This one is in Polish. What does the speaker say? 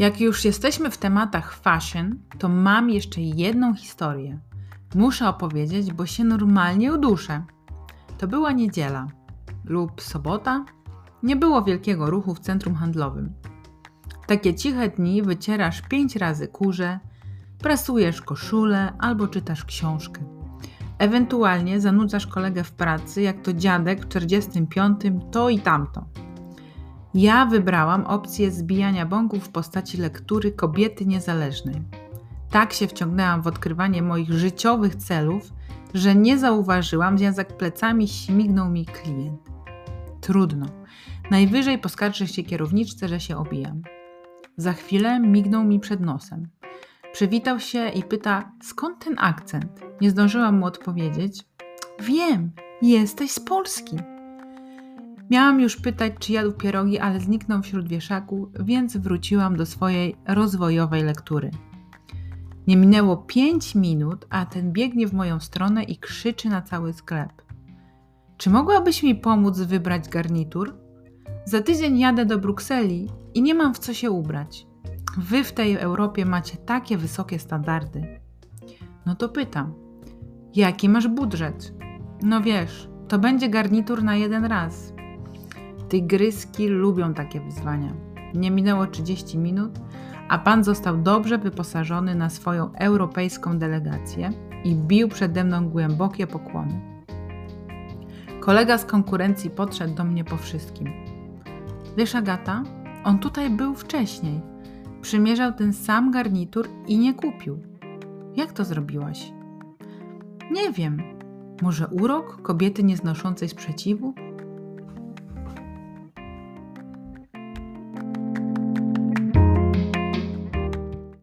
Jak już jesteśmy w tematach fashion, to mam jeszcze jedną historię. Muszę opowiedzieć, bo się normalnie uduszę. To była niedziela lub sobota. Nie było wielkiego ruchu w centrum handlowym. Takie ciche dni wycierasz pięć razy kurze, prasujesz koszulę albo czytasz książkę. Ewentualnie zanudzasz kolegę w pracy, jak to dziadek w 45 to i tamto. Ja wybrałam opcję zbijania bąków w postaci lektury Kobiety Niezależnej. Tak się wciągnęłam w odkrywanie moich życiowych celów, że nie zauważyłam, jak za plecami śmignął mi klient. Trudno. Najwyżej poskarżę się kierowniczce, że się obijam. Za chwilę mignął mi przed nosem. Przywitał się i pyta, skąd ten akcent? Nie zdążyłam mu odpowiedzieć. Wiem, jesteś z Polski. Miałam już pytać, czy jadł pierogi, ale zniknął wśród wieszaku, więc wróciłam do swojej rozwojowej lektury. Nie minęło pięć minut, a ten biegnie w moją stronę i krzyczy na cały sklep. Czy mogłabyś mi pomóc wybrać garnitur? Za tydzień jadę do Brukseli i nie mam w co się ubrać. Wy w tej Europie macie takie wysokie standardy. No to pytam, jaki masz budżet? No wiesz, to będzie garnitur na jeden raz. Tygryski lubią takie wyzwania. Nie minęło 30 minut, a pan został dobrze wyposażony na swoją europejską delegację i bił przede mną głębokie pokłony. Kolega z konkurencji podszedł do mnie po wszystkim. Wiesz, Agata, on tutaj był wcześniej. Przymierzał ten sam garnitur i nie kupił. Jak to zrobiłaś? Nie wiem. Może urok kobiety nieznoszącej sprzeciwu?